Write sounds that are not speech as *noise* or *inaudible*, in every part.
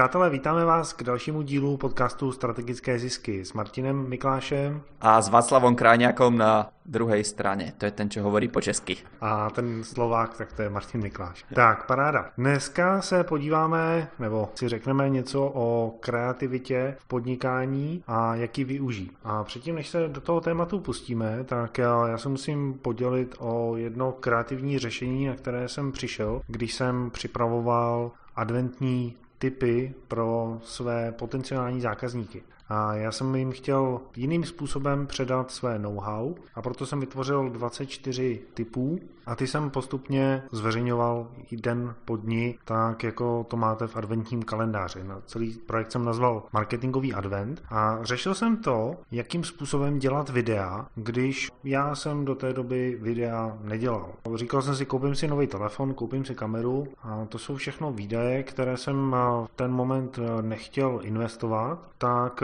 Přátelé, vítáme vás k dalšímu dílu podcastu Strategické zisky s Martinem Miklášem. A s Václavom Kráňakom na druhej strane. To je ten, čo hovorí po česky. A ten Slovák, tak to je Martin Mikláš. Tak, paráda. Dneska se podíváme, nebo si řekneme něco o kreativitě v podnikání a jak ji využít. A předtím, než se do toho tématu pustíme, tak já se musím podělit o jedno kreativní řešení, na které jsem přišel, když jsem připravoval adventní typy pro své potenciální zákazníky. A já jsem jim chtěl jiným způsobem předat své know-how a proto jsem vytvořil 24 typů a ty jsem postupně zveřejňoval i den po dni, tak jako to máte v adventním kalendáři. Na celý projekt jsem nazval Marketingový advent a řešil jsem to, jakým způsobem dělat videa, když já jsem do té doby videa nedělal. Říkal jsem si, koupím si nový telefon, koupím si kameru a to jsou všechno výdaje, které jsem v ten moment nechtěl investovat, tak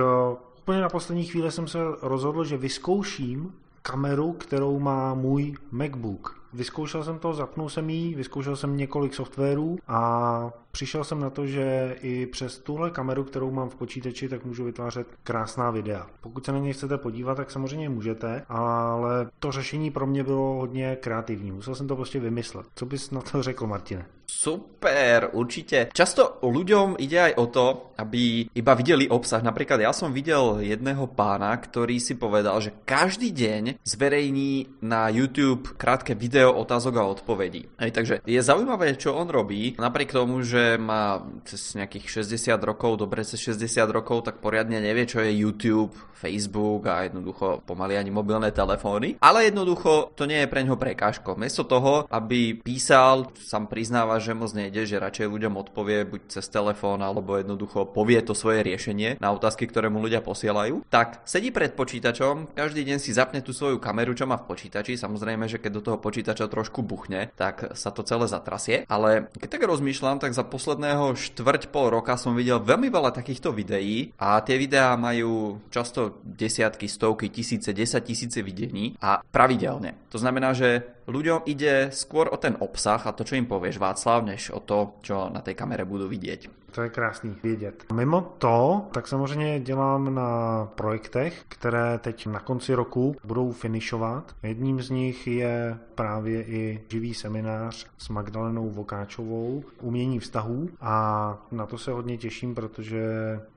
úplně na poslední chvíli jsem se rozhodl, že vyzkouším kameru, kterou má můj MacBook. Vyzkoušel jsem to, zapnul jsem ji, vyzkoušel jsem několik softwarů a přišel jsem na to, že i přes tuhle kameru, kterou mám v počítači, tak můžu vytvářet krásná videa. Pokud se na ně chcete podívat, tak samozřejmě můžete, ale to řešení pro mě bylo hodně kreativní. Musel jsem to prostě vymyslet. Co bys na to řekl, Martine? Super, určite. Často ľuďom ide aj o to, aby iba videli obsah. Napríklad ja som videl jedného pána, ktorý si povedal, že každý deň zverejní na YouTube krátke video otázok a odpovedí. Hej, takže je zaujímavé, čo on robí. Napriek tomu, že má cez nejakých 60 rokov, dobre cez 60 rokov, tak poriadne nevie, čo je YouTube, Facebook a jednoducho pomaly ani mobilné telefóny. Ale jednoducho to nie je pre ňoho prekážko. Miesto toho, aby písal, sám priznáva, že moc nejde, že radšej ľuďom odpovie buď cez telefón alebo jednoducho povie to svoje riešenie na otázky, ktoré mu ľudia posielajú, tak sedí pred počítačom, každý deň si zapne tú svoju kameru, čo má v počítači, samozrejme, že keď do toho počítača trošku buchne, tak sa to celé zatrasie, ale keď tak rozmýšľam, tak za posledného štvrť pol roka som videl veľmi veľa takýchto videí a tie videá majú často desiatky, stovky, tisíce, desať tisíce videní a pravidelne. To znamená, že ľuďom ide skôr o ten obsah a to, čo im povieš Václav, než o to, čo na tej kamere budú vidieť. To je krásný vědět. Mimo to, tak samozřejmě dělám na projektech, které teď na konci roku budou finišovat. Jedním z nich je právě i živý seminář s Magdalenou Vokáčovou, umění vztahů a na to se hodně těším, protože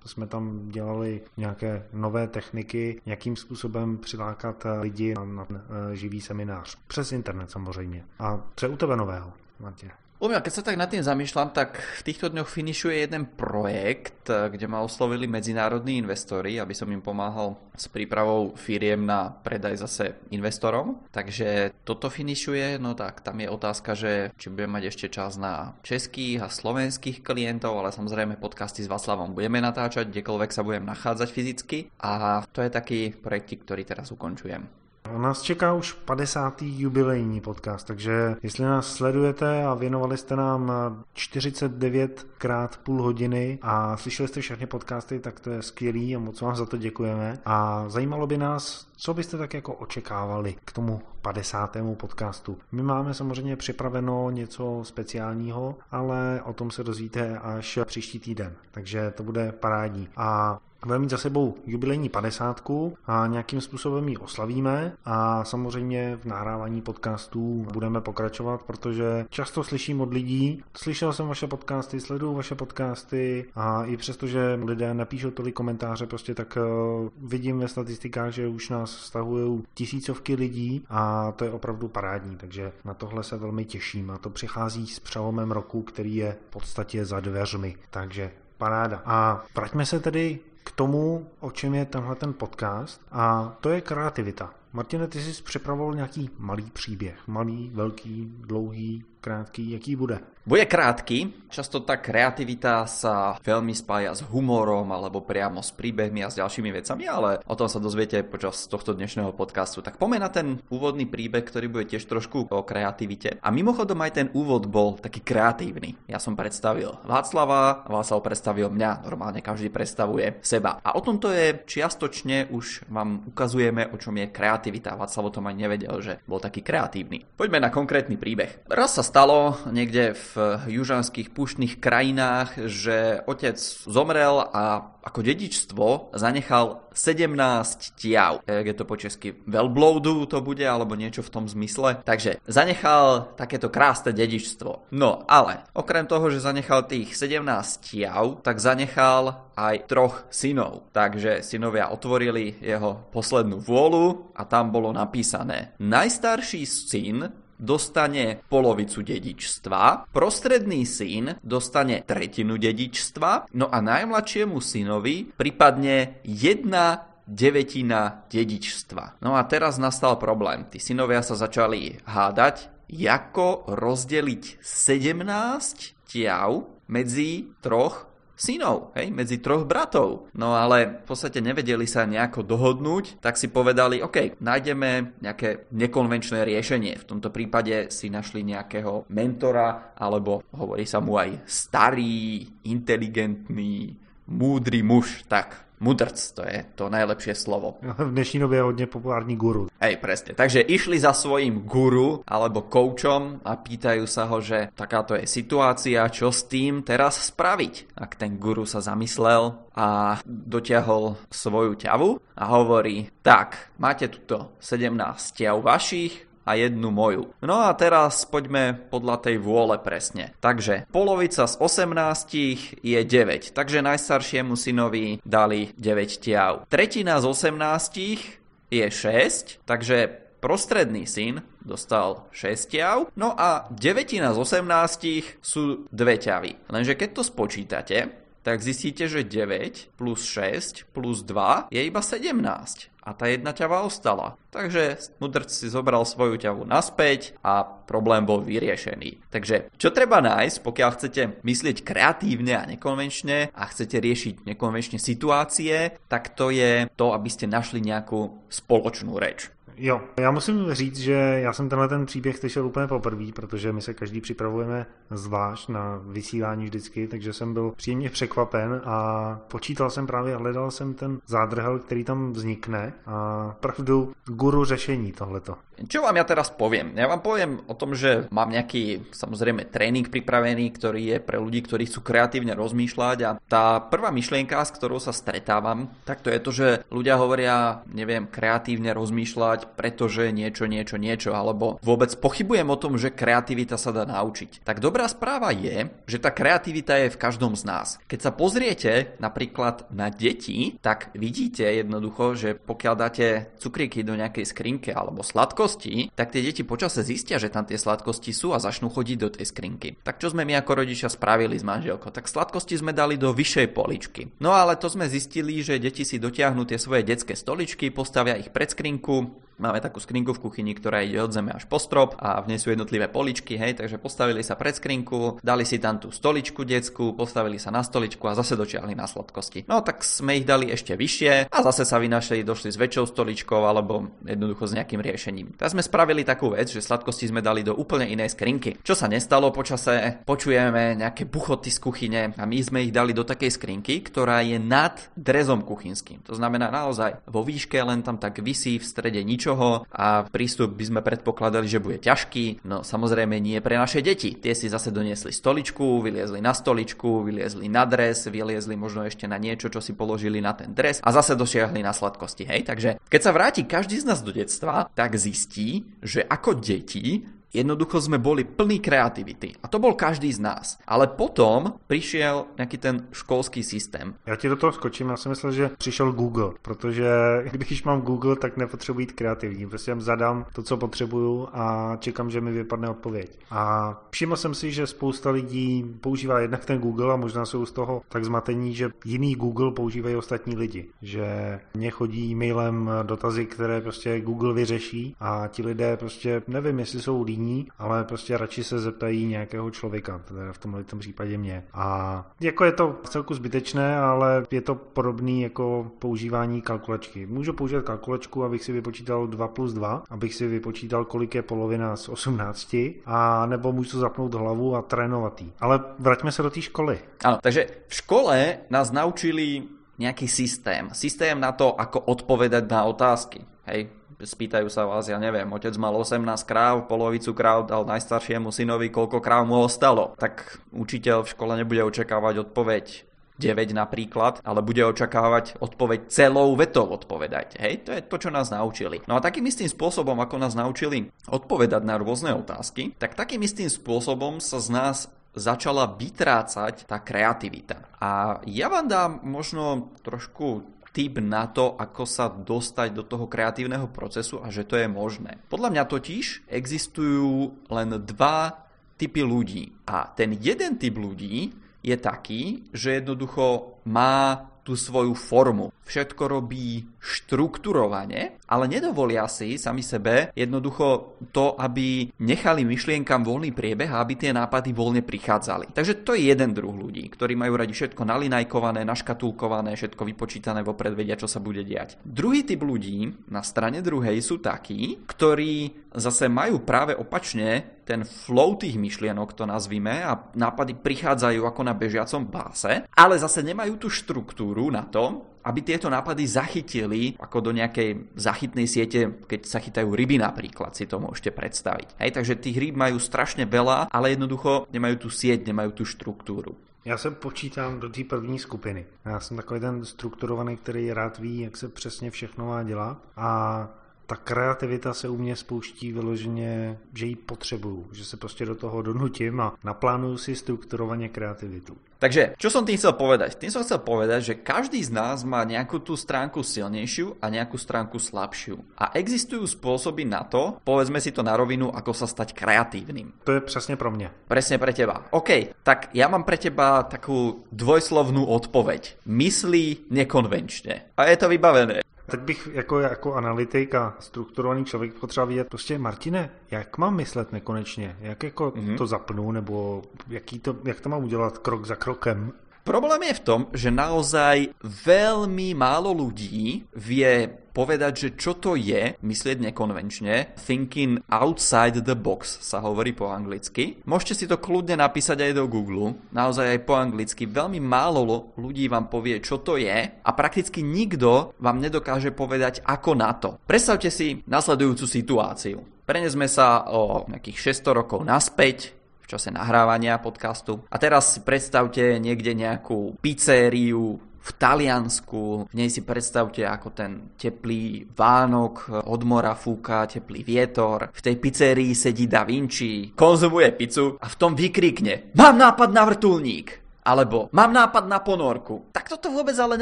jsme tam dělali nějaké nové techniky, jakým způsobem přilákat lidi na, na živý seminář. Přes internet samozřejmě. A co je u tebe nového, Martina? U mňa, keď sa tak nad tým zamýšľam, tak v týchto dňoch finišuje jeden projekt, kde ma oslovili medzinárodní investori, aby som im pomáhal s prípravou firiem na predaj zase investorom. Takže toto finišuje, no tak tam je otázka, že či budem mať ešte čas na českých a slovenských klientov, ale samozrejme podcasty s Václavom budeme natáčať, kdekoľvek sa budem nachádzať fyzicky a to je taký projektik, ktorý teraz ukončujem. Nás čeká už 50. jubilejní podcast, takže jestli nás sledujete a věnovali jste nám 49 krát půl hodiny a slyšeli jste všechny podcasty, tak to je skvělý a moc vám za to děkujeme. A zajímalo by nás, co byste tak jako očekávali k tomu 50. podcastu? My máme samozřejmě připraveno něco speciálního, ale o tom se dozvíte až příští týden, takže to bude parádní. A budeme mít za sebou jubilejní 50 a nějakým způsobem ji oslavíme a samozřejmě v nahrávání podcastů budeme pokračovat, protože často slyším od lidí, slyšel jsem vaše podcasty, sleduju vaše podcasty a i přesto, že lidé napíšou tolik komentáře, prostě tak uh, vidím ve statistikách, že už nás stahují tisícovky lidí a to je opravdu parádní, takže na tohle se velmi těším a to přichází s přelomem roku, který je v podstatě za dveřmi, takže paráda. A vraťme se tedy tomu, o čem je tenhle ten podcast a to je kreativita. Martine, ty jsi připravoval nějaký malý příběh. Malý, velký, dlouhý, krátký, jaký bude? Bude krátky, často tá kreativita sa veľmi spája s humorom alebo priamo s príbehmi a s ďalšími vecami, ale o tom sa dozviete počas tohto dnešného podcastu. Tak poďme na ten úvodný príbeh, ktorý bude tiež trošku o kreativite. A mimochodom aj ten úvod bol taký kreatívny. Ja som predstavil Václava, Václav predstavil mňa, normálne každý predstavuje seba. A o tomto je čiastočne už vám ukazujeme, o čom je kreativita kreativita. Václav o tom aj nevedel, že bol taký kreatívny. Poďme na konkrétny príbeh. Raz sa stalo niekde v južanských púštnych krajinách, že otec zomrel a ako dedičstvo zanechal 17 tiav. Jak je to po česky? Velbloudu to bude, alebo niečo v tom zmysle. Takže zanechal takéto krásne dedičstvo. No, ale okrem toho, že zanechal tých 17 tiav, tak zanechal aj troch synov. Takže synovia otvorili jeho poslednú vôľu a tam bolo napísané Najstarší syn dostane polovicu dedičstva, prostredný syn dostane tretinu dedičstva, no a najmladšiemu synovi pripadne jedna devetina dedičstva. No a teraz nastal problém. Tí synovia sa začali hádať, ako rozdeliť 17 tiav medzi troch synov, hej, medzi troch bratov. No ale v podstate nevedeli sa nejako dohodnúť, tak si povedali, OK, nájdeme nejaké nekonvenčné riešenie. V tomto prípade si našli nejakého mentora, alebo hovorí sa mu aj starý, inteligentný, múdry muž, tak Mudrc, to je to najlepšie slovo. V dnešní době je hodně populární guru. Hej, presne. Takže išli za svojím guru alebo koučom a pýtajú sa ho, že takáto je situácia, čo s tým teraz spraviť. Ak ten guru sa zamyslel a dotiahol svoju ťavu a hovorí, tak, máte tuto 17 ťav vašich, a jednu moju. No a teraz poďme podľa tej vôle presne. Takže polovica z 18 je 9, takže najstaršiemu synovi dali 9 tiav. Tretina z 18 je 6, takže prostredný syn dostal 6 ťav, no a devetina z 18 sú 2 ťavy. Lenže keď to spočítate, tak zistíte, že 9 plus 6 plus 2 je iba 17 a tá jedna ťava ostala. Takže mudrc si zobral svoju ťavu naspäť a problém bol vyriešený. Takže čo treba nájsť, pokiaľ chcete myslieť kreatívne a nekonvenčne a chcete riešiť nekonvenčne situácie, tak to je to, aby ste našli nejakú spoločnú reč. Jo, já musím říct, že já jsem tenhle ten příběh slyšel úplně poprvé, protože my se každý připravujeme zvlášť na vysílání vždycky, takže jsem byl příjemně překvapen a počítal jsem právě, hledal jsem ten zádrhel, který tam vznikne a pravdu guru řešení tohleto. Čo vám ja teraz poviem? Ja vám poviem o tom, že mám nejaký samozrejme tréning pripravený, ktorý je pre ľudí, ktorí chcú kreatívne rozmýšľať a tá prvá myšlienka, s ktorou sa stretávam, tak to je to, že ľudia hovoria, neviem, kreatívne rozmýšľať, pretože niečo, niečo, niečo, alebo vôbec pochybujem o tom, že kreativita sa dá naučiť. Tak dobrá správa je, že tá kreativita je v každom z nás. Keď sa pozriete napríklad na deti, tak vidíte jednoducho, že pokiaľ dáte cukríky do nejakej skrinke alebo sladko sladkosti, tak tie deti počase zistia, že tam tie sladkosti sú a začnú chodiť do tej skrinky. Tak čo sme my ako rodičia spravili s manželkou? Tak sladkosti sme dali do vyššej poličky. No ale to sme zistili, že deti si dotiahnu tie svoje detské stoličky, postavia ich pred skrinku, Máme takú skrinku v kuchyni, ktorá ide od zeme až po strop a v nej sú jednotlivé poličky, hej, takže postavili sa pred skrinku, dali si tam tú stoličku detskú, postavili sa na stoličku a zase dočiahli na sladkosti. No tak sme ich dali ešte vyššie a zase sa vynašli, došli s väčšou stoličkou alebo jednoducho s nejakým riešením. Teraz sme spravili takú vec, že sladkosti sme dali do úplne inej skrinky. Čo sa nestalo počase, počujeme nejaké buchoty z kuchyne a my sme ich dali do takej skrinky, ktorá je nad drezom kuchynským. To znamená naozaj vo výške len tam tak vysí v strede ničoho a prístup by sme predpokladali, že bude ťažký. No samozrejme nie pre naše deti. Tie si zase doniesli stoličku, vyliezli na stoličku, vyliezli na dres, vyliezli možno ešte na niečo, čo si položili na ten dres a zase dosiahli na sladkosti. Hej, takže keď sa vráti každý z nás do detstva, tak zistí, že ako deti Jednoducho sme boli plní kreativity. A to bol každý z nás. Ale potom prišiel nejaký ten školský systém. Já ti do toho skočím, já si myslel, že přišel Google, protože když mám Google, tak nepotřebuji být kreativní. Prostě zadám to, co potřebuju a čekám, že mi vypadne odpověď. A všiml jsem si, že spousta lidí používá jednak ten Google a možná jsou z toho tak zmatení, že jiný Google používají ostatní lidi. Že mě chodí e-mailem dotazy, které prostě Google vyřeší a ti lidé prostě nevím, jestli jsou líní líní, ale prostě radši se zeptají nějakého člověka, teda v tomhle tom případě mě. A jako je to celku zbytečné, ale je to podobný jako používání kalkulačky. Můžu použít kalkulačku, abych si vypočítal 2 plus 2, abych si vypočítal, kolik je polovina z 18, a nebo můžu zapnout hlavu a trénovat jí. Ale vraťme se do té školy. Ano, takže v škole nás naučili nejaký systém. Systém na to, ako odpovedať na otázky. Hej, spýtajú sa vás, ja neviem, otec mal 18 kráv, polovicu kráv dal najstaršiemu synovi, koľko kráv mu ostalo. Tak učiteľ v škole nebude očakávať odpoveď 9 napríklad, ale bude očakávať odpoveď celou vetou odpovedať. Hej, to je to, čo nás naučili. No a takým istým spôsobom, ako nás naučili odpovedať na rôzne otázky, tak takým istým spôsobom sa z nás začala vytrácať tá kreativita. A ja vám dám možno trošku tip na to, ako sa dostať do toho kreatívneho procesu a že to je možné. Podľa mňa totiž existujú len dva typy ľudí. A ten jeden typ ľudí je taký, že jednoducho má tú svoju formu. Všetko robí štrukturovane, ale nedovolia si sami sebe jednoducho to, aby nechali myšlienkam voľný priebeh a aby tie nápady voľne prichádzali. Takže to je jeden druh ľudí, ktorí majú radi všetko nalinajkované, naškatulkované, všetko vypočítané vopred vedia, čo sa bude diať. Druhý typ ľudí na strane druhej sú takí, ktorí zase majú práve opačne ten flow tých myšlienok, to nazvime, a nápady prichádzajú ako na bežiacom báse, ale zase nemajú tú štruktúru na to, aby tieto nápady zachytili ako do nejakej zachytnej siete, keď sa chytajú ryby napríklad, si to môžete predstaviť. Hej, takže tých rýb majú strašne veľa, ale jednoducho nemajú tú sieť, nemajú tú štruktúru. Já se počítám do té první skupiny. Já jsem takový ten strukturovaný, který rád ví, jak se přesně všechno má dělat. A ta kreativita se u mě spouští vyloženě, že ji potřebuju, že se prostě do toho donutím a naplánuju si strukturovaně kreativitu. Takže, čo som tým chcel povedať? Tým som chcel povedať, že každý z nás má nejakú tú stránku silnejšiu a nejakú stránku slabšiu. A existujú spôsoby na to, povedzme si to na rovinu, ako sa stať kreatívnym. To je přesně pro mě. Presne pre teba. OK, tak ja mám pre teba takú dvojslovnú odpoveď. Myslí nekonvenčne. A je to vybavené. Teď bych jako, jako analytik a strukturovaný člověk potřeba vidět prostě, Martine, jak mám myslet nekonečně? Jak jako mm-hmm. to zapnu, nebo jaký to, jak to mám udělat krok za krokem? Problém je v tom, že naozaj veľmi málo ľudí vie povedať, že čo to je myslieť nekonvenčne. Thinking outside the box sa hovorí po anglicky. Môžete si to kľudne napísať aj do Google, naozaj aj po anglicky. Veľmi málo ľudí vám povie, čo to je a prakticky nikto vám nedokáže povedať, ako na to. Predstavte si nasledujúcu situáciu. Prenesme sa o nejakých 600 rokov naspäť, čase nahrávania podcastu. A teraz si predstavte niekde nejakú pizzériu v Taliansku, v nej si predstavte ako ten teplý Vánok, od mora fúka teplý vietor, v tej pizzerii sedí Da Vinci, konzumuje pizzu a v tom vykrikne Mám nápad na vrtulník! Alebo mám nápad na ponorku. Tak toto vôbec ale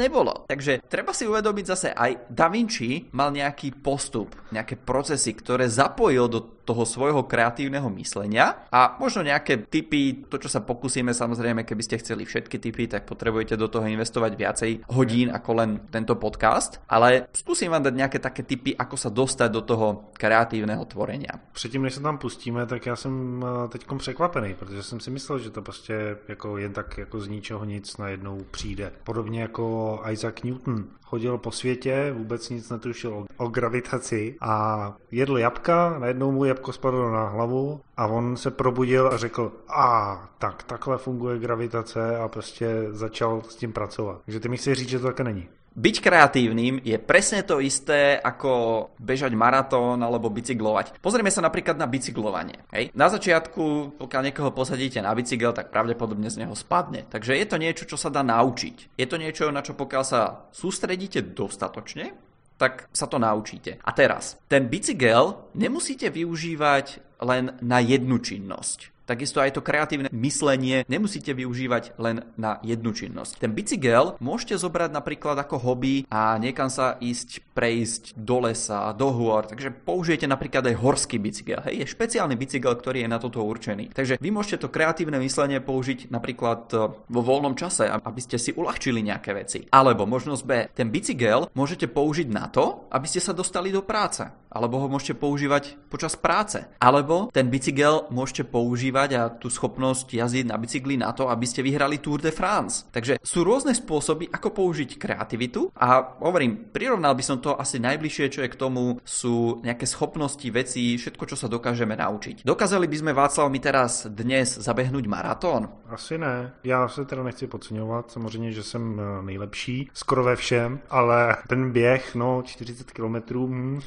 nebolo. Takže treba si uvedomiť zase aj Da Vinci mal nejaký postup, nejaké procesy, ktoré zapojil do toho svojho kreatívneho myslenia a možno nejaké typy, to čo sa pokúsime samozrejme, keby ste chceli všetky typy, tak potrebujete do toho investovať viacej hodín ako len tento podcast, ale skúsim vám dať nejaké také typy, ako sa dostať do toho kreatívneho tvorenia. Předtím, než se tam pustíme, tak já jsem eh, teď překvapený, protože jsem si myslel, že to prostě jako jen tak jako z ničeho nic najednou přijde. Podobně jako Isaac Newton chodil po světě, vůbec nic netušil o, gravitaci a jedl jabka, najednou mu jabko spadlo na hlavu a on se probudil a řekl, a tak, takhle funguje gravitace a prostě začal s tím pracovat. Takže ty mi chci říct, že to také není. Byť kreatívnym je presne to isté ako bežať maratón alebo bicyklovať. Pozrieme sa napríklad na bicyklovanie. Hej. Na začiatku, pokiaľ niekoho posadíte na bicykel, tak pravdepodobne z neho spadne. Takže je to niečo, čo sa dá naučiť. Je to niečo, na čo pokiaľ sa sústredíte dostatočne, tak sa to naučíte. A teraz, ten bicykel nemusíte využívať len na jednu činnosť. Takisto aj to kreatívne myslenie nemusíte využívať len na jednu činnosť. Ten bicykel môžete zobrať napríklad ako hobby a niekam sa ísť prejsť do lesa, do hôr, takže použijete napríklad aj horský bicykel. Hej, je špeciálny bicykel, ktorý je na toto určený. Takže vy môžete to kreatívne myslenie použiť napríklad e, vo voľnom čase, aby ste si uľahčili nejaké veci. Alebo možnosť B, ten bicykel môžete použiť na to, aby ste sa dostali do práce. Alebo ho môžete používať počas práce. Alebo ten bicykel môžete používať používať a tú schopnosť jazdiť na bicykli na to, aby ste vyhrali Tour de France. Takže sú rôzne spôsoby, ako použiť kreativitu a hovorím, prirovnal by som to asi najbližšie, čo je k tomu, sú nejaké schopnosti, veci, všetko, čo sa dokážeme naučiť. Dokázali by sme, Václav, mi teraz dnes zabehnúť maratón? Asi ne. Já se teda nechci podceňovat, samozřejmě, že jsem nejlepší, skoro ve všem, ale ten běh, no 40 km, hm,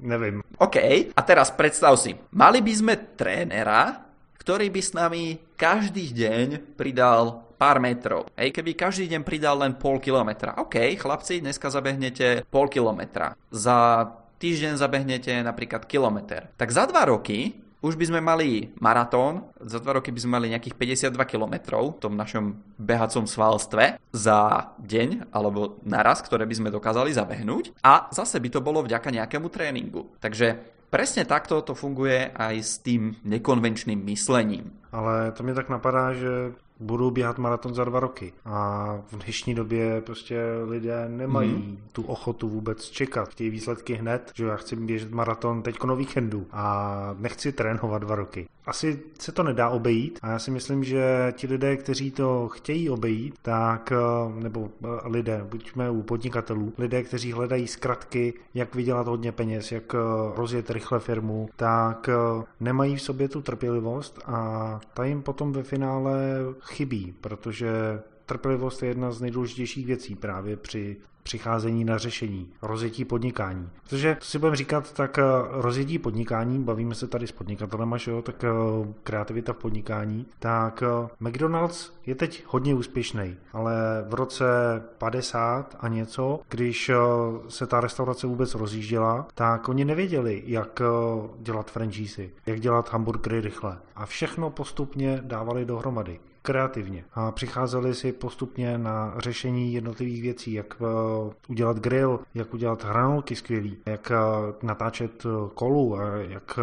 nevím. OK, a teraz predstav si, mali by sme trénera, ktorý by s nami každý deň pridal pár metrov. Hej, keby každý deň pridal len pol kilometra. OK, chlapci, dneska zabehnete pol kilometra. Za týždeň zabehnete napríklad kilometr. Tak za dva roky už by sme mali maratón, za dva roky by sme mali nejakých 52 km v tom našom behacom svalstve za deň alebo naraz, ktoré by sme dokázali zabehnúť a zase by to bolo vďaka nejakému tréningu. Takže presne takto to funguje aj s tým nekonvenčným myslením. Ale to mě tak napadá, že budou běhat maraton za dva roky. A v dnešní době prostě lidé nemají mm. tu ochotu vůbec čekat. Chtějí výsledky hned, že já chci běžet maraton teď na víkendu a nechci trénovat dva roky. Asi se to nedá obejít a já si myslím, že ti lidé, kteří to chtějí obejít, tak, eh, nebo eh, lidé, buďme u podnikatelů, lidé, kteří hledají zkratky, jak vydělat hodně peněz, jak eh, rozjet rychle firmu, tak nemají v sobě tu trpělivost a ta jim potom ve finále chybí, protože trpělivost je jedna z nejdůležitějších věcí právě při přicházení na řešení, rozjetí podnikání. Protože si budeme říkat, tak eh, rozjetí podnikání, bavíme se tady s podnikatelem, že jo, tak eh, kreativita v podnikání, tak eh, McDonald's je teď hodně úspěšný, ale v roce 50 a něco, když se ta restaurace vůbec rozjížděla, tak oni nevěděli, jak dělat franchise, jak dělat hamburgery rychle. A všechno postupně dávali dohromady kreativně a přicházeli si postupně na řešení jednotlivých věcí, jak eh, udělat grill, jak udělat hranolky skvělý, jak eh, natáčet eh, kolu, a jak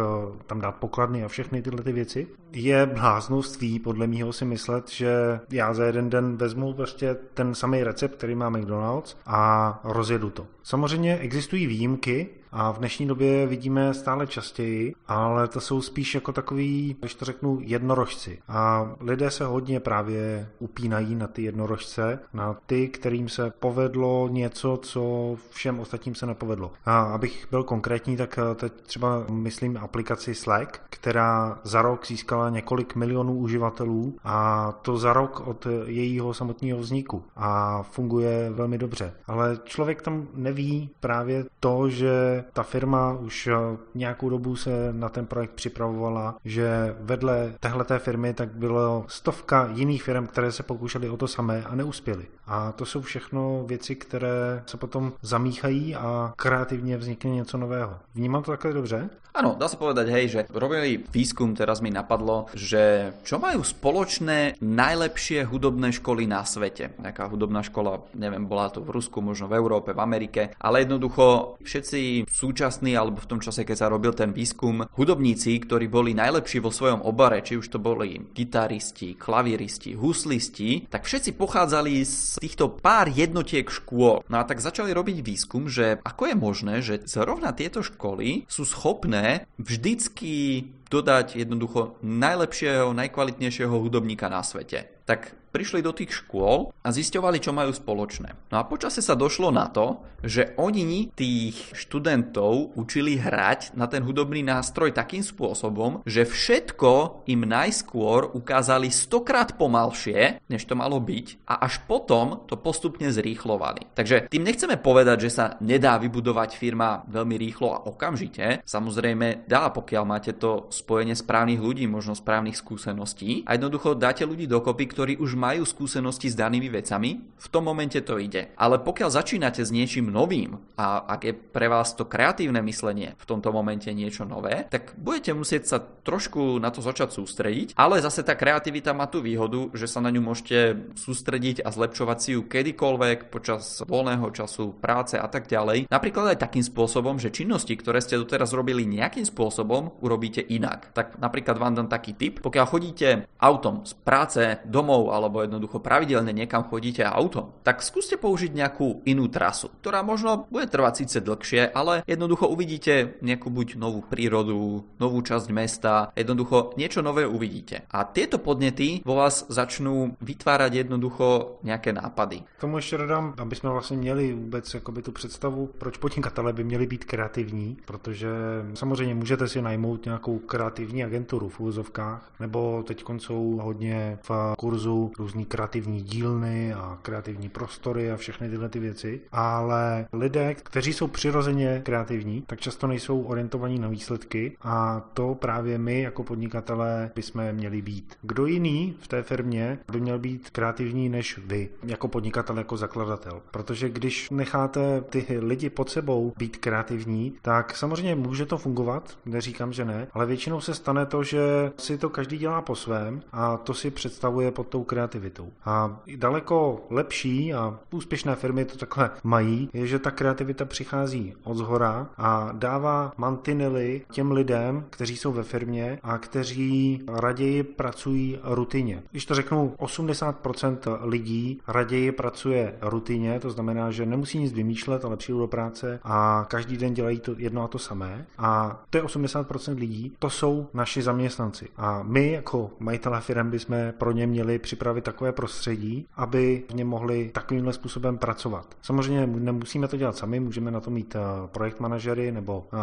tam dát pokladny a všechny tyhle ty věci. Je bláznoství podle mého si myslet, že já za jeden den vezmu prostě ten samý recept, který má McDonald's a rozjedu to. Samozřejmě existují výjimky, a v dnešní době vidíme stále častěji, ale to jsou spíš jako takový, když to řeknu, jednorožci. A lidé se hodně právě upínají na ty jednorožce, na ty, kterým se povedlo něco, co všem ostatním se nepovedlo. A abych byl konkrétní, tak eh, teď třeba myslím aplikaci Slack, která za rok získala několik milionů uživatelů a to za rok od jejího samotného vzniku a funguje velmi dobře. Ale člověk tam neví právě to, že ta firma už eh, nějakou dobu se na ten projekt připravovala, že vedle téhleté firmy tak bylo stovka jiných firm, které se pokoušely o to samé a neuspěly. A to jsou všechno věci, které se potom zamíchají a kreativně vznikne něco nového. Vnímám to takhle dobře? Áno, dá sa povedať, hej, že robili výskum, teraz mi napadlo, že čo majú spoločné najlepšie hudobné školy na svete. Nejaká hudobná škola, neviem, bola to v Rusku, možno v Európe, v Amerike, ale jednoducho všetci súčasní, alebo v tom čase, keď sa robil ten výskum, hudobníci, ktorí boli najlepší vo svojom obare, či už to boli gitaristi, klavíristi, huslisti, tak všetci pochádzali z týchto pár jednotiek škôl. No a tak začali robiť výskum, že ako je možné, že zrovna tieto školy sú schopné vždycky dodať jednoducho najlepšieho, najkvalitnejšieho hudobníka na svete. Tak prišli do tých škôl a zisťovali, čo majú spoločné. No a počase sa došlo na to, že oni tých študentov učili hrať na ten hudobný nástroj takým spôsobom, že všetko im najskôr ukázali stokrát pomalšie, než to malo byť a až potom to postupne zrýchlovali. Takže tým nechceme povedať, že sa nedá vybudovať firma veľmi rýchlo a okamžite. Samozrejme dá, pokiaľ máte to spojenie správnych ľudí, možno správnych skúseností a jednoducho dáte ľudí dokopy, ktorí už majú skúsenosti s danými vecami, v tom momente to ide. Ale pokiaľ začínate s niečím novým a ak je pre vás to kreatívne myslenie v tomto momente niečo nové, tak budete musieť sa trošku na to začať sústrediť, ale zase tá kreativita má tú výhodu, že sa na ňu môžete sústrediť a zlepšovať si ju kedykoľvek počas voľného času, práce a tak ďalej. Napríklad aj takým spôsobom, že činnosti, ktoré ste doteraz robili nejakým spôsobom, urobíte inak. Tak napríklad vám dám taký tip. Pokiaľ chodíte autom z práce domov alebo jednoducho pravidelne niekam chodíte autom, tak skúste použiť nejakú inú trasu, ktorá možno bude trvať síce dlhšie, ale jednoducho uvidíte nejakú buď novú prírodu, novú časť mesta, jednoducho niečo nové uvidíte. A tieto podnety vo vás začnú vytvárať jednoducho nejaké nápady. K tomu ještě dodám, aby jsme vlastně měli vůbec jakoby tu představu, proč podnikatelé by měli být kreativní, protože samozřejmě můžete si najmout nějakou kreativní agenturu v úzovkách, nebo teď jsou hodně v kurzu různý kreativní dílny a kreativní prostory a všechny tyhle ty věci, ale lidé, kteří jsou přirozeně kreativní, tak často nejsou orientovaní na výsledky a to právě my jako podnikatelé bychom měli být. Kdo jiný v té firmě by měl být kreativní než vy, jako podnikatel, jako zakladatel. Protože když necháte ty lidi pod sebou být kreativní, tak samozřejmě může to fungovat, neříkám, že ne, ale většinou se stane to, že si to každý dělá po svém a to si představuje pod tou kreativitou. A daleko lepší a úspěšné firmy to takhle mají, je, že ta kreativita přichází od zhora a dává mantinely těm lidem, kteří jsou ve firmě a kteří raději pracují rutině. Když to řeknu, 80% lidí raději pracuje rutině, to znamená, že nemusí nic vymýšlet, ale přijdou do práce a každý den dělají to jedno a to samé. A to je 80% lidí, to jsou naši zaměstnanci. A my jako majitelé firm bychom pro ně měli připravit takové prostředí, aby v něm mohli takovýmhle způsobem pracovat. Samozřejmě nemusíme to dělat sami, můžeme na to mít eh, projekt manažery nebo eh,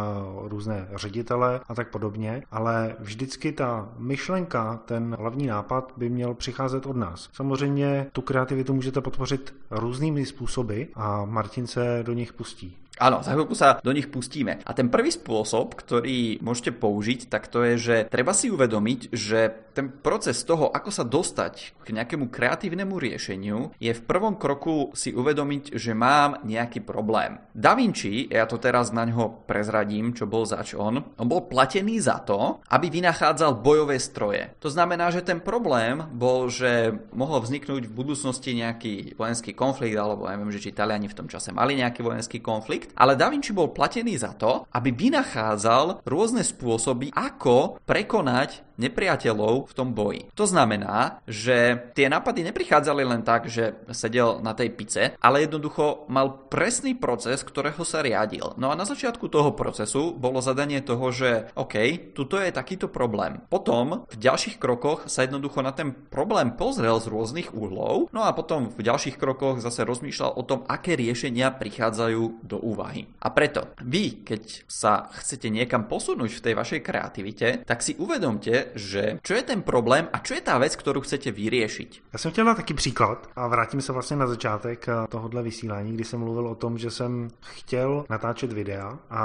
různé ředitele a tak podobně, ale vždycky ta myšlenka, ten hlavní nápad by měl přicházet od nás. Samozřejmě tu kreativitu můžete podpořit různými způsoby a Martin se do nich pustí. Áno, za chvíľku sa do nich pustíme. A ten prvý spôsob, ktorý môžete použiť, tak to je, že treba si uvedomiť, že ten proces toho, ako sa dostať k nejakému kreatívnemu riešeniu, je v prvom kroku si uvedomiť, že mám nejaký problém. Da Vinci, ja to teraz na ňo prezradím, čo bol zač on, on bol platený za to, aby vynachádzal bojové stroje. To znamená, že ten problém bol, že mohol vzniknúť v budúcnosti nejaký vojenský konflikt, alebo neviem, že či Taliani v tom čase mali nejaký vojenský konflikt, ale Da Vinci bol platený za to, aby vynachádzal rôzne spôsoby, ako prekonať nepriateľov v tom boji. To znamená, že tie nápady neprichádzali len tak, že sedel na tej pice, ale jednoducho mal presný proces, ktorého sa riadil. No a na začiatku toho procesu bolo zadanie toho, že OK, tuto je takýto problém. Potom v ďalších krokoch sa jednoducho na ten problém pozrel z rôznych úhlov, no a potom v ďalších krokoch zase rozmýšľal o tom, aké riešenia prichádzajú do úvahy. A preto vy, keď sa chcete niekam posunúť v tej vašej kreativite, tak si uvedomte, že čo je ten problém a čo je tá vec, ktorú chcete vyriešiť. Já jsem chtěl dát taky příklad a vrátím se vlastně na začátek eh, tohohle vysílání, kdy jsem mluvil o tom, že jsem chtěl natáčet videa a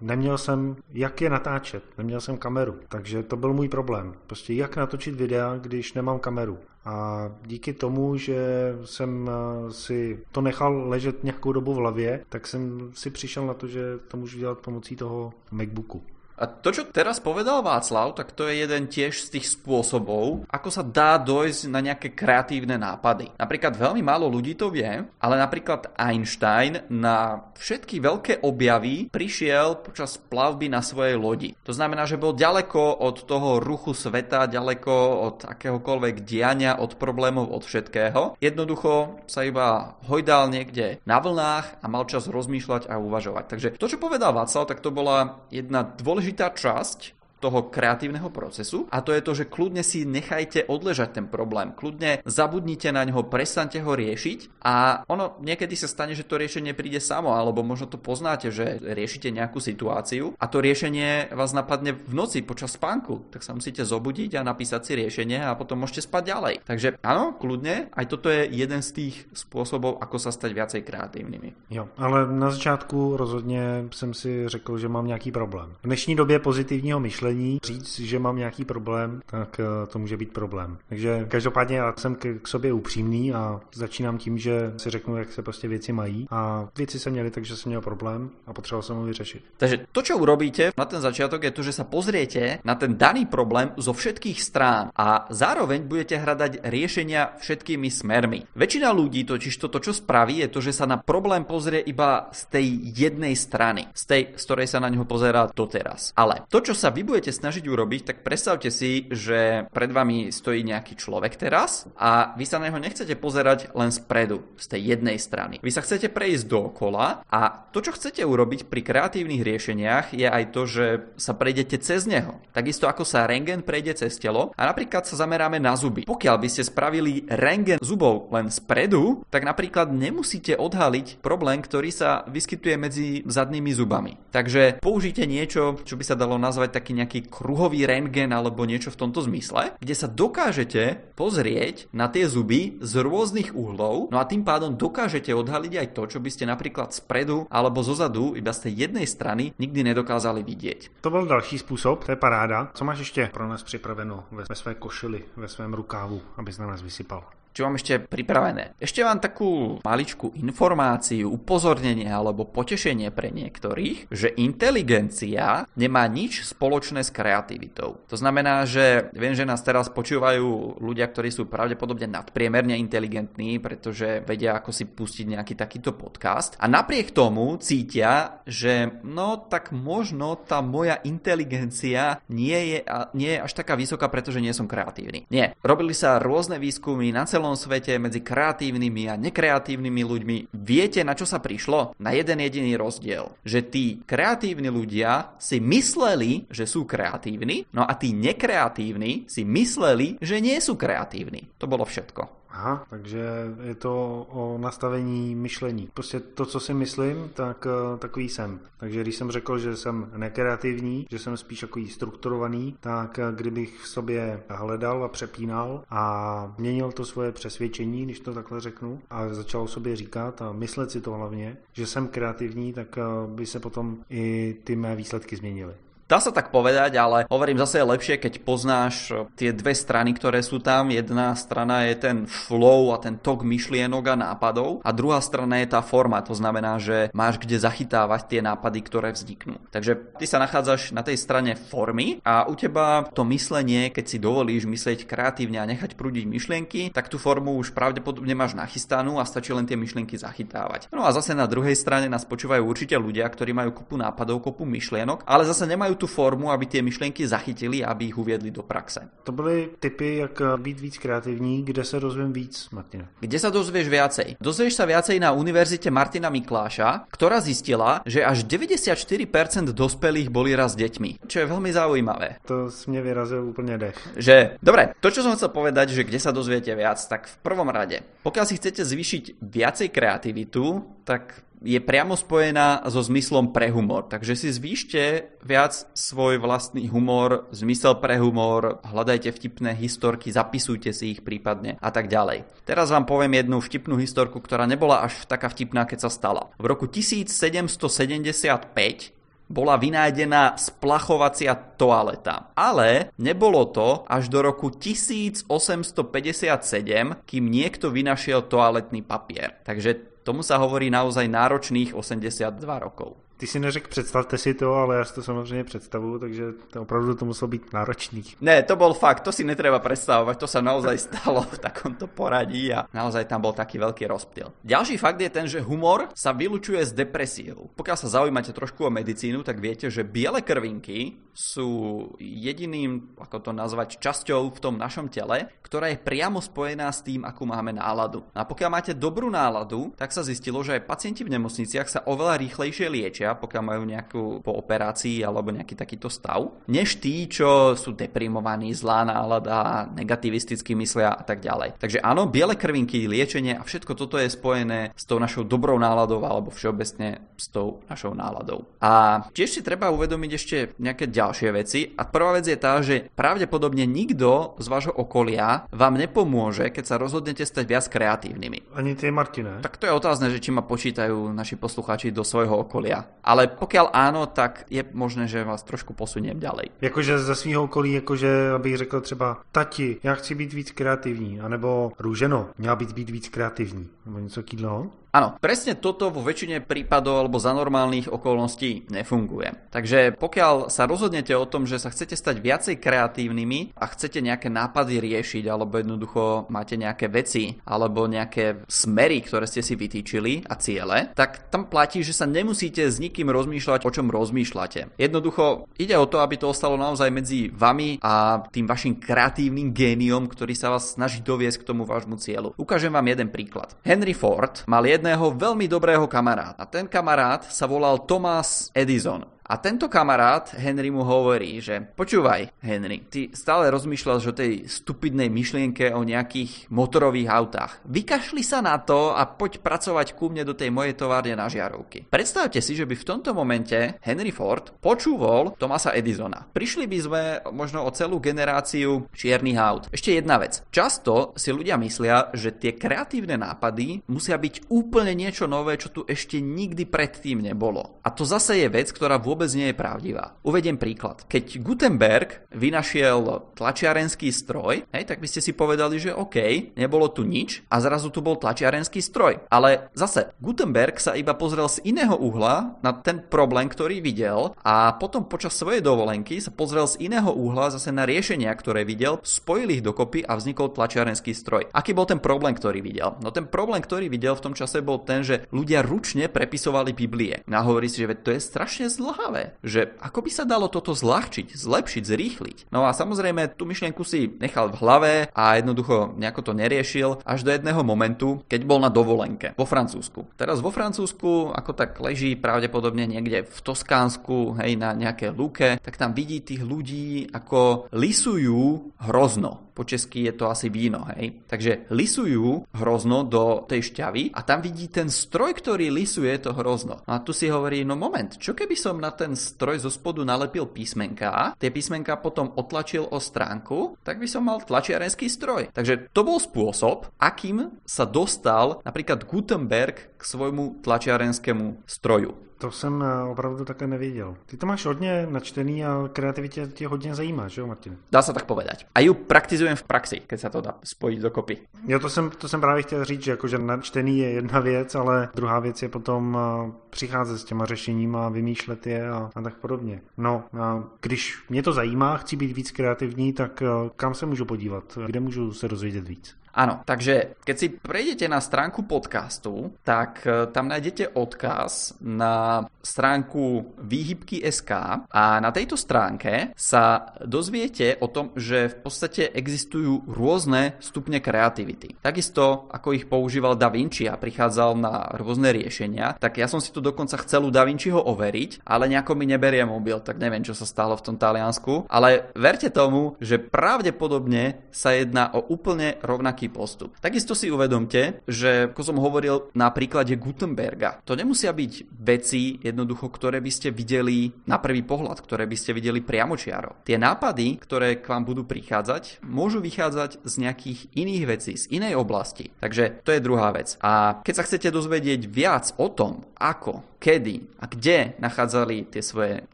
neměl jsem, jak je natáčet, neměl jsem kameru, takže to byl můj problém. Prostě jak natočit videa, když nemám kameru. A díky tomu, že jsem eh, si to nechal ležet nějakou dobu v hlavě, tak jsem si přišel na to, že to můžu dělat pomocí toho MacBooku. A to, čo teraz povedal Václav, tak to je jeden tiež z tých spôsobov, ako sa dá dojsť na nejaké kreatívne nápady. Napríklad veľmi málo ľudí to vie, ale napríklad Einstein na všetky veľké objavy prišiel počas plavby na svojej lodi. To znamená, že bol ďaleko od toho ruchu sveta, ďaleko od akéhokoľvek diania, od problémov, od všetkého. Jednoducho sa iba hojdal niekde na vlnách a mal čas rozmýšľať a uvažovať. Takže to, čo povedal Václav, tak to bola jedna dôležitá dôležitá časť toho kreatívneho procesu a to je to, že kľudne si nechajte odležať ten problém, kľudne zabudnite na ňo, prestante ho riešiť a ono niekedy sa stane, že to riešenie príde samo, alebo možno to poznáte, že riešite nejakú situáciu a to riešenie vás napadne v noci počas spánku, tak sa musíte zobudiť a napísať si riešenie a potom môžete spať ďalej. Takže áno, kľudne, aj toto je jeden z tých spôsobov, ako sa stať viacej kreatívnymi. Jo, ale na začátku rozhodně jsem si řekl, že mám nějaký problém. V dnešní době pozitivního myšlení myšlení, říct, že mám nějaký problém, tak eh, to může být problém. Takže každopádně já jsem k, sobě upřímný a začínám tím, že si řeknu, jak se prostě věci mají a věci se měly, takže jsem měl problém a potřeboval jsem ho vyřešit. Takže to, čo urobíte na ten začiatok, je to, že sa pozriete na ten daný problém zo všetkých strán a zároveň budete hľadať riešenia všetkými smermi. Väčšina ľudí totiž to, čo spraví, je to, že sa na problém pozrie iba z tej jednej strany, z tej, z ktorej sa na neho pozerá doteraz. Ale to, čo sa vy budete budete snažiť urobiť, tak predstavte si, že pred vami stojí nejaký človek teraz a vy sa na neho nechcete pozerať len spredu, z tej jednej strany. Vy sa chcete prejsť dookola a to, čo chcete urobiť pri kreatívnych riešeniach, je aj to, že sa prejdete cez neho. Takisto ako sa rengen prejde cez telo a napríklad sa zameráme na zuby. Pokiaľ by ste spravili rengen zubov len spredu, tak napríklad nemusíte odhaliť problém, ktorý sa vyskytuje medzi zadnými zubami. Takže použite niečo, čo by sa dalo nazvať taký nejaký nejaký kruhový rentgen alebo niečo v tomto zmysle, kde sa dokážete pozrieť na tie zuby z rôznych uhlov, no a tým pádom dokážete odhaliť aj to, čo by ste napríklad spredu alebo zozadu iba z tej jednej strany nikdy nedokázali vidieť. To byl další způsob, to je paráda. Co máš ještě pro nás připraveno ve, ve své košili, ve svém rukávu, abys na nás vysypal? Čo mám ešte pripravené? Ešte mám takú maličkú informáciu, upozornenie alebo potešenie pre niektorých, že inteligencia nemá nič spoločné s kreativitou. To znamená, že viem, že nás teraz počúvajú ľudia, ktorí sú pravdepodobne nadpriemerne inteligentní, pretože vedia, ako si pustiť nejaký takýto podcast a napriek tomu cítia, že no tak možno tá moja inteligencia nie je, nie je až taká vysoká, pretože nie som kreatívny. Nie. Robili sa rôzne výskumy na celom celom svete medzi kreatívnymi a nekreatívnymi ľuďmi, viete na čo sa prišlo? Na jeden jediný rozdiel. Že tí kreatívni ľudia si mysleli, že sú kreatívni, no a tí nekreatívni si mysleli, že nie sú kreatívni. To bolo všetko. Aha, takže je to o nastavení myšlení. Prostě to, co si myslím, tak eh, takový jsem. Takže když jsem řekl, že jsem nekreativní, že jsem spíš takový strukturovaný, tak eh, kdybych v sobě hledal a přepínal a měnil to svoje přesvědčení, když to takhle řeknu, a začal sobě říkat a myslet si to hlavně, že jsem kreativní, tak eh, by se potom i ty mé výsledky změnily. Dá sa tak povedať, ale hovorím zase je lepšie, keď poznáš e, tie dve strany, ktoré sú tam. Jedna strana je ten flow a ten tok myšlienok a nápadov a druhá strana je tá forma. To znamená, že máš kde zachytávať tie nápady, ktoré vzniknú. Takže ty sa nachádzaš na tej strane formy a u teba to myslenie, keď si dovolíš myslieť kreatívne a nechať prúdiť myšlienky, tak tú formu už pravdepodobne máš nachystanú a stačí len tie myšlienky zachytávať. No a zase na druhej strane nás počúvajú určite ľudia, ktorí majú kopu nápadov, kopu myšlienok, ale zase nemajú tú formu, aby tie myšlenky zachytili a aby ich uviedli do praxe. To byly typy, jak být víc kreativní, kde sa dozviem víc, Martina. Kde sa dozvieš viacej? Dozvieš sa viacej na Univerzite Martina Mikláša, ktorá zistila, že až 94% dospelých boli raz deťmi, čo je veľmi zaujímavé. To mne vyrazil úplne dech. Že, dobre, to čo som chcel povedať, že kde sa dozviete viac, tak v prvom rade, pokiaľ si chcete zvýšiť viacej kreativitu, tak je priamo spojená so zmyslom pre humor. Takže si zvýšte viac svoj vlastný humor, zmysel pre humor, hľadajte vtipné historky, zapisujte si ich prípadne a tak ďalej. Teraz vám poviem jednu vtipnú historku, ktorá nebola až taká vtipná, keď sa stala. V roku 1775 bola vynájdená splachovacia toaleta. Ale nebolo to až do roku 1857, kým niekto vynašiel toaletný papier. Takže Tomu sa hovorí naozaj náročných 82 rokov. Ty si neřekl, představte si to, ale já si to samozřejmě představuju, takže to opravdu to muselo být náročný. Ne, to bol fakt, to si netreba predstavovať, to sa naozaj stalo *laughs* v takomto poradí a naozaj tam bol taký veľký rozptyl. Ďalší fakt je ten, že humor sa vylučuje s depresiou. Pokiaľ sa zaujímate trošku o medicínu, tak viete, že biele krvinky sú jediným, ako to nazvať, časťou v tom našom tele, ktorá je priamo spojená s tým, akú máme náladu. A pokiaľ máte dobrú náladu, tak sa zistilo, že aj pacienti v nemocniciach sa oveľa rýchlejšie liečia ľudia, pokiaľ majú nejakú po operácii alebo nejaký takýto stav, než tí, čo sú deprimovaní, zlá nálada, negativisticky myslia a tak ďalej. Takže áno, biele krvinky, liečenie a všetko toto je spojené s tou našou dobrou náladou alebo všeobecne s tou našou náladou. A tiež si treba uvedomiť ešte nejaké ďalšie veci. A prvá vec je tá, že pravdepodobne nikto z vášho okolia vám nepomôže, keď sa rozhodnete stať viac kreatívnymi. Ani tie Martine. Tak to je otázne, že či ma počítajú naši poslucháči do svojho okolia. Ale pokiaľ áno, tak je možné, že vás trošku posuniem ďalej. Jakože ze svého okolí, jakože abych řekl třeba tati, já chci být víc kreativní, anebo růženo, měla být víc kreativní, nebo něco takového. Áno, presne toto vo väčšine prípadov alebo za normálnych okolností nefunguje. Takže pokiaľ sa rozhodnete o tom, že sa chcete stať viacej kreatívnymi a chcete nejaké nápady riešiť alebo jednoducho máte nejaké veci alebo nejaké smery, ktoré ste si vytýčili a ciele, tak tam platí, že sa nemusíte s nikým rozmýšľať, o čom rozmýšľate. Jednoducho ide o to, aby to ostalo naozaj medzi vami a tým vašim kreatívnym géniom, ktorý sa vás snaží doviesť k tomu vášmu cieľu. Ukážem vám jeden príklad. Henry Ford mal jedného veľmi dobrého kamaráta. Ten kamarát sa volal Thomas Edison. A tento kamarát Henry mu hovorí, že počúvaj Henry, ty stále rozmýšľaš o tej stupidnej myšlienke o nejakých motorových autách. Vykašli sa na to a poď pracovať ku mne do tej mojej továrne na žiarovky. Predstavte si, že by v tomto momente Henry Ford počúval Thomasa Edisona. Prišli by sme možno o celú generáciu čiernych aut. Ešte jedna vec. Často si ľudia myslia, že tie kreatívne nápady musia byť úplne niečo nové, čo tu ešte nikdy predtým nebolo. A to zase je vec, ktorá vôbec nie je pravdivá. Uvediem príklad. Keď Gutenberg vynašiel tlačiarenský stroj, hej, tak by ste si povedali, že OK, nebolo tu nič a zrazu tu bol tlačiarenský stroj. Ale zase, Gutenberg sa iba pozrel z iného uhla na ten problém, ktorý videl a potom počas svojej dovolenky sa pozrel z iného uhla zase na riešenia, ktoré videl, spojil ich dokopy a vznikol tlačiarenský stroj. Aký bol ten problém, ktorý videl? No ten problém, ktorý videl v tom čase bol ten, že ľudia ručne prepisovali Biblie. A hovorí si, že to je strašne zlhavé, že ako by sa dalo toto zľahčiť, zlepšiť, zrýchliť. No a samozrejme tú myšlienku si nechal v hlave a jednoducho nejako to neriešil až do jedného momentu, keď bol na dovolenke vo Francúzsku. Teraz vo Francúzsku ako tak leží pravdepodobne niekde v Toskánsku, hej, na nejaké lúke, tak tam vidí tých ľudí, ako lisujú hrozno. Po česky je to asi víno, hej. Takže lisujú hrozno do tej šťavy a tam vidí ten stroj, ktorý lisuje to hrozno. No a tu si hovorí, no moment, čo keby som na ten stroj zo spodu nalepil písmenka, tie písmenka potom otlačil o stránku, tak by som mal tlačiarenský stroj. Takže to bol spôsob, akým sa dostal napríklad Gutenberg k svojmu tlačiarenskému stroju. To jsem eh, opravdu také nevěděl. Ty to máš hodně načtený a kreativitě tě hodně zajímá, že jo, Martin? Dá se tak povedať. A ju praktizujem v praxi, keď se to dá spojit dokopy. Jo, to jsem, to jsem právě chtěl říct, že jakože načtený je jedna věc, ale druhá věc je potom eh, přicházet s těma řešeníma, vymýšlet je a, a tak podobně. No, a když mě to zajímá, chci být víc kreativní, tak eh, kam se můžu podívat? Kde můžu se dozvědět víc? Áno, takže keď si prejdete na stránku podcastu, tak e, tam nájdete odkaz na stránku výhybky.sk a na tejto stránke sa dozviete o tom, že v podstate existujú rôzne stupne kreativity. Takisto ako ich používal Da Vinci a prichádzal na rôzne riešenia, tak ja som si tu dokonca chcel u Da Vinciho overiť, ale nejako mi neberie mobil, tak neviem, čo sa stalo v tom Taliansku. Ale verte tomu, že pravdepodobne sa jedná o úplne rovnaký rovnaký postup. Takisto si uvedomte, že ako som hovoril na príklade Gutenberga, to nemusia byť veci jednoducho, ktoré by ste videli na prvý pohľad, ktoré by ste videli priamočiaro. Tie nápady, ktoré k vám budú prichádzať, môžu vychádzať z nejakých iných vecí, z inej oblasti. Takže to je druhá vec. A keď sa chcete dozvedieť viac o tom, ako kedy a kde nachádzali tie svoje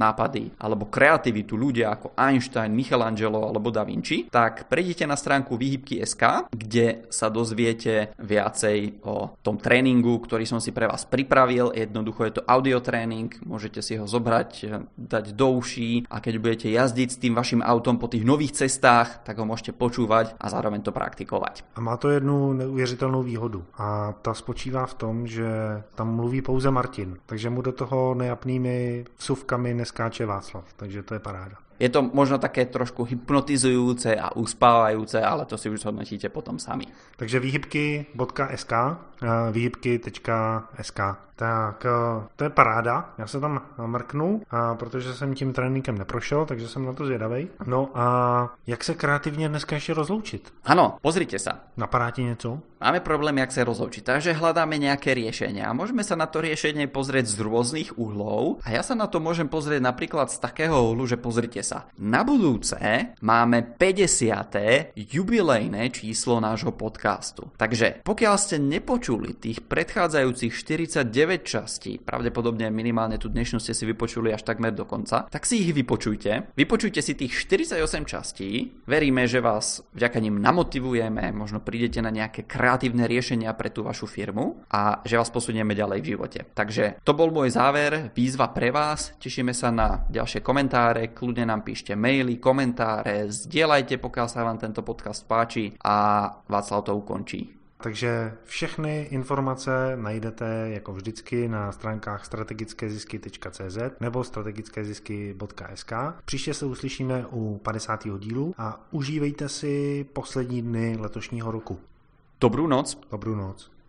nápady alebo kreativitu ľudia ako Einstein, Michelangelo alebo Da Vinci, tak prejdite na stránku výhybky.sk, kde sa dozviete viacej o tom tréningu, ktorý som si pre vás pripravil. Jednoducho je to audio tréning, môžete si ho zobrať, dať do uší a keď budete jazdiť s tým vašim autom po tých nových cestách, tak ho môžete počúvať a zároveň to praktikovať. A má to jednu neuvěřitelnou výhodu a ta spočívá v tom, že tam mluví pouze Martin takže mu do toho nejapnými vsuvkami neskáče Václav, takže to je paráda. Je to možno také trošku hypnotizujúce a uspávajúce, ale to si už zhodnotíte potom sami. Takže výhybky.sk eh, výhybky.sk tak eh, to je paráda, já se tam mrknu, protože jsem tím tréninkem neprošel, takže jsem na to zvědavý. No a jak se kreativně dneska ještě rozloučit? Ano, pozrite sa. Napadá ti něco? Máme problém, jak sa rozloučiť, takže hľadáme nejaké riešenia. Môžeme sa na to riešenie pozrieť z rôznych uhlov a ja sa na to môžem pozrieť napríklad z takého uhlu, že pozrite sa. Na budúce máme 50. jubilejné číslo nášho podcastu. Takže pokiaľ ste nepočuli tých predchádzajúcich 49 9 častí, pravdepodobne minimálne tú dnešnú ste si vypočuli až takmer do konca, tak si ich vypočujte. Vypočujte si tých 48 častí. Veríme, že vás vďaka nim namotivujeme, možno prídete na nejaké kreatívne riešenia pre tú vašu firmu a že vás posunieme ďalej v živote. Takže to bol môj záver, výzva pre vás. Tešíme sa na ďalšie komentáre, kľudne nám píšte maily, komentáre, zdieľajte, pokiaľ sa vám tento podcast páči a Václav to ukončí. Takže všechny informace najdete jako vždycky na stránkách strategickézisky.cz nebo strategickézisky.sk. Příště se uslyšíme u 50. dílu a užívejte si poslední dny letošního roku. Dobrou noc. Dobrou noc.